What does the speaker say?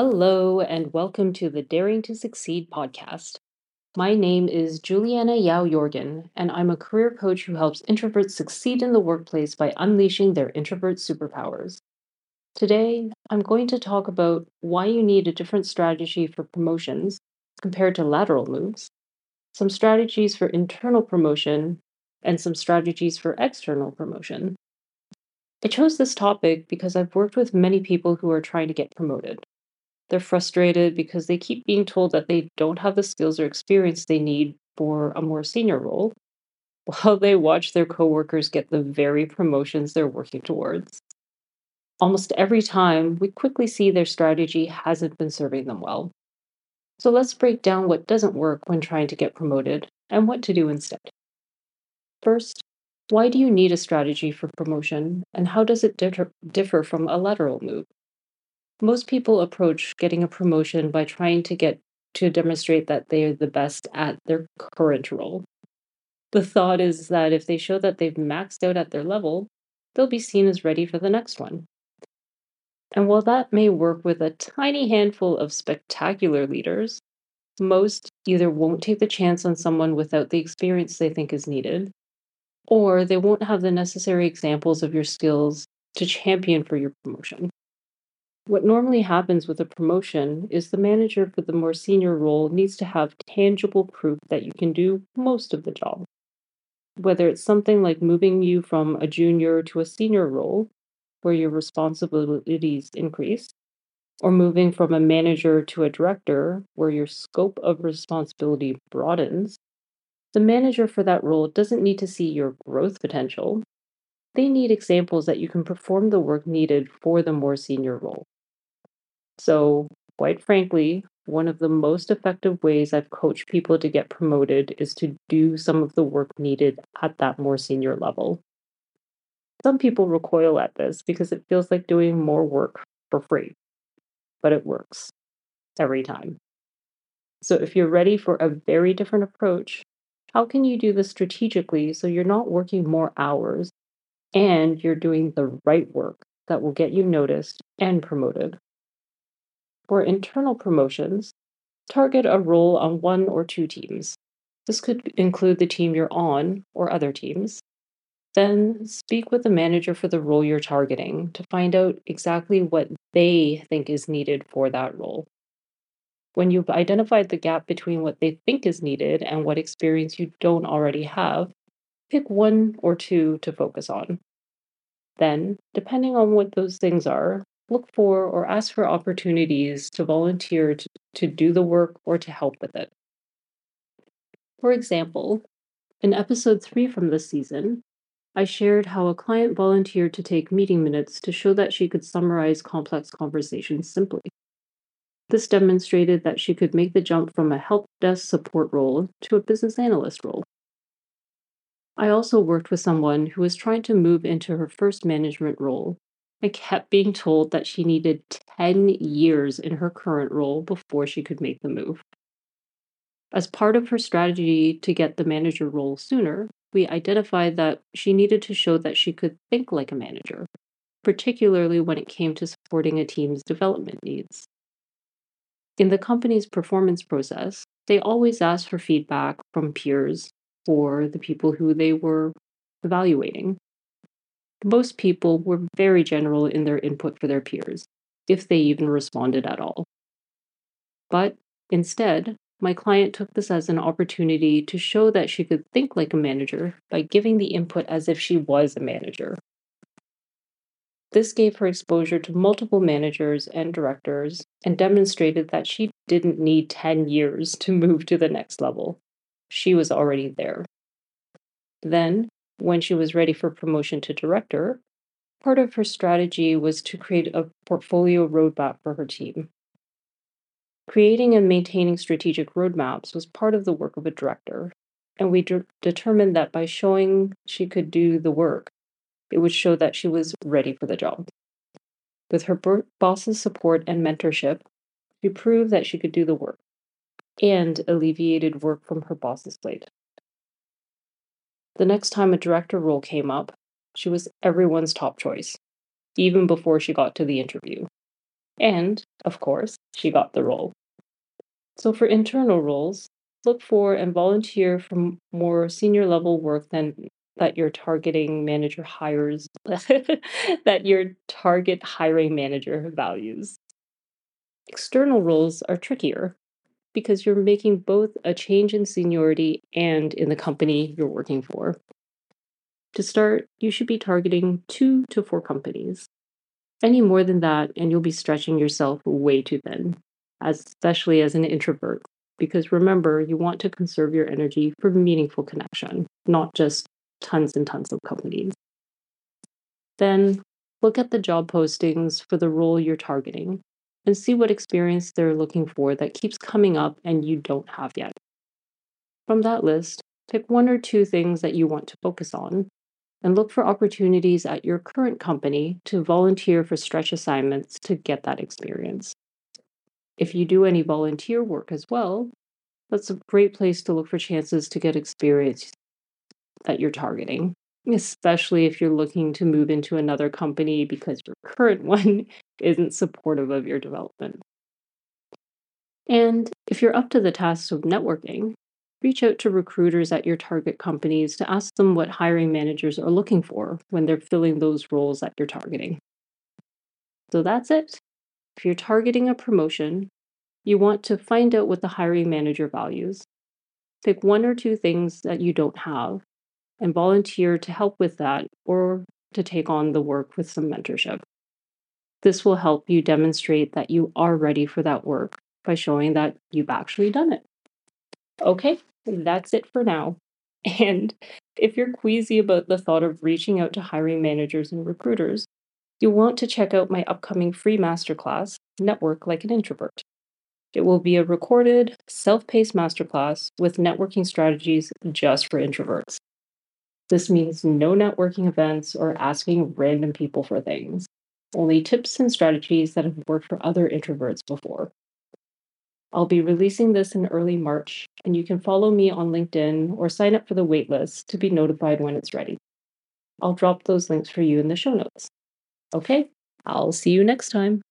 Hello, and welcome to the Daring to Succeed podcast. My name is Julianna Yau Yorgan, and I'm a career coach who helps introverts succeed in the workplace by unleashing their introvert superpowers. Today, I'm going to talk about why you need a different strategy for promotions compared to lateral moves, some strategies for internal promotion, and some strategies for external promotion. I chose this topic because I've worked with many people who are trying to get promoted. They're frustrated because they keep being told that they don't have the skills or experience they need for a more senior role, while they watch their coworkers get the very promotions they're working towards. Almost every time, we quickly see their strategy hasn't been serving them well. So let's break down what doesn't work when trying to get promoted and what to do instead. First, why do you need a strategy for promotion and how does it differ, from a lateral move? Most people approach getting a promotion by trying to get to demonstrate that they are the best at their current role. The thought is that if they show that they've maxed out at their level, they'll be seen as ready for the next one. And while that may work with a tiny handful of spectacular leaders, most either won't take the chance on someone without the experience they think is needed, or they won't have the necessary examples of your skills to champion for your promotion. What normally happens with a promotion is the manager for the more senior role needs to have tangible proof that you can do most of the job. Whether it's something like moving you from a junior to a senior role, where your responsibilities increase, or moving from a manager to a director, where your scope of responsibility broadens, the manager for that role doesn't need to see your growth potential. They need examples that you can perform the work needed for the more senior role. So, quite frankly, one of the most effective ways I've coached people to get promoted is to do some of the work needed at that more senior level. Some people recoil at this because it feels like doing more work for free, but it works every time. So, if you're ready for a very different approach, how can you do this strategically so you're not working more hours and you're doing the right work that will get you noticed and promoted? For internal promotions, target a role on one or two teams. This could include the team you're on or other teams. Then speak with the manager for the role you're targeting to find out exactly what they think is needed for that role. When you've identified the gap between what they think is needed and what experience you don't already have, pick one or two to focus on. Then, depending on what those things are, look for or ask for opportunities to volunteer to, to do the work or to help with it. For example, in episode three from this season, I shared how a client volunteered to take meeting minutes to show that she could summarize complex conversations simply. This demonstrated that she could make the jump from a help desk support role to a business analyst role. I also worked with someone who was trying to move into her first management role I kept being told that she needed 10 years in her current role before she could make the move. As part of her strategy to get the manager role sooner, we identified that she needed to show that she could think like a manager, particularly when it came to supporting a team's development needs. In the company's performance process, they always asked for feedback from peers or the people who they were evaluating. Most people were very general in their input for their peers, if they even responded at all. But instead, my client took this as an opportunity to show that she could think like a manager by giving the input as if she was a manager. This gave her exposure to multiple managers and directors and demonstrated that she didn't need 10 years to move to the next level. She was already there. Then when she was ready for promotion to director, part of her strategy was to create a portfolio roadmap for her team. Creating and maintaining strategic roadmaps was part of the work of a director, and we de- determined that by showing she could do the work, it would show that she was ready for the job. With her boss's support and mentorship, she proved that she could do the work and alleviated work from her boss's plate. The next time a director role came up, she was everyone's top choice, even before she got to the interview. And, of course, she got the role. So, for internal roles, look for and volunteer for more senior level work than that your targeting manager hires that your target hiring manager values. External roles are trickier because you're making both a change in seniority and in the company you're working for. To start, you should be targeting two to four companies. Any more than that, and you'll be stretching yourself way too thin, especially as an introvert. Because remember, you want to conserve your energy for meaningful connection, not just tons and tons of companies. Then look at the job postings for the role you're targeting and see what experience they're looking for that keeps coming up and you don't have yet. From that list, pick one or two things that you want to focus on and look for opportunities at your current company to volunteer for stretch assignments to get that experience. If you do any volunteer work as well, that's a great place to look for chances to get experience that you're targeting, especially if you're looking to move into another company because your current one isn't supportive of your development. And if you're up to the task of networking, reach out to recruiters at your target companies to ask them what hiring managers are looking for when they're filling those roles that you're targeting. So that's it. If you're targeting a promotion, you want to find out what the hiring manager values. Pick one or two things that you don't have and volunteer to help with that or to take on the work with some mentorship. This will help you demonstrate that you are ready for that work by showing that you've actually done it. Okay, that's it for now. And if you're queasy about the thought of reaching out to hiring managers and recruiters, you'll want to check out my upcoming free masterclass, Network Like an Introvert. It will be a recorded, self paced masterclass with networking strategies just for introverts. This means no networking events or asking random people for things, only tips and strategies that have worked for other introverts before. I'll be releasing this in early March, and you can follow me on LinkedIn or sign up for the waitlist to be notified when it's ready. I'll drop those links for you in the show notes. Okay, I'll see you next time.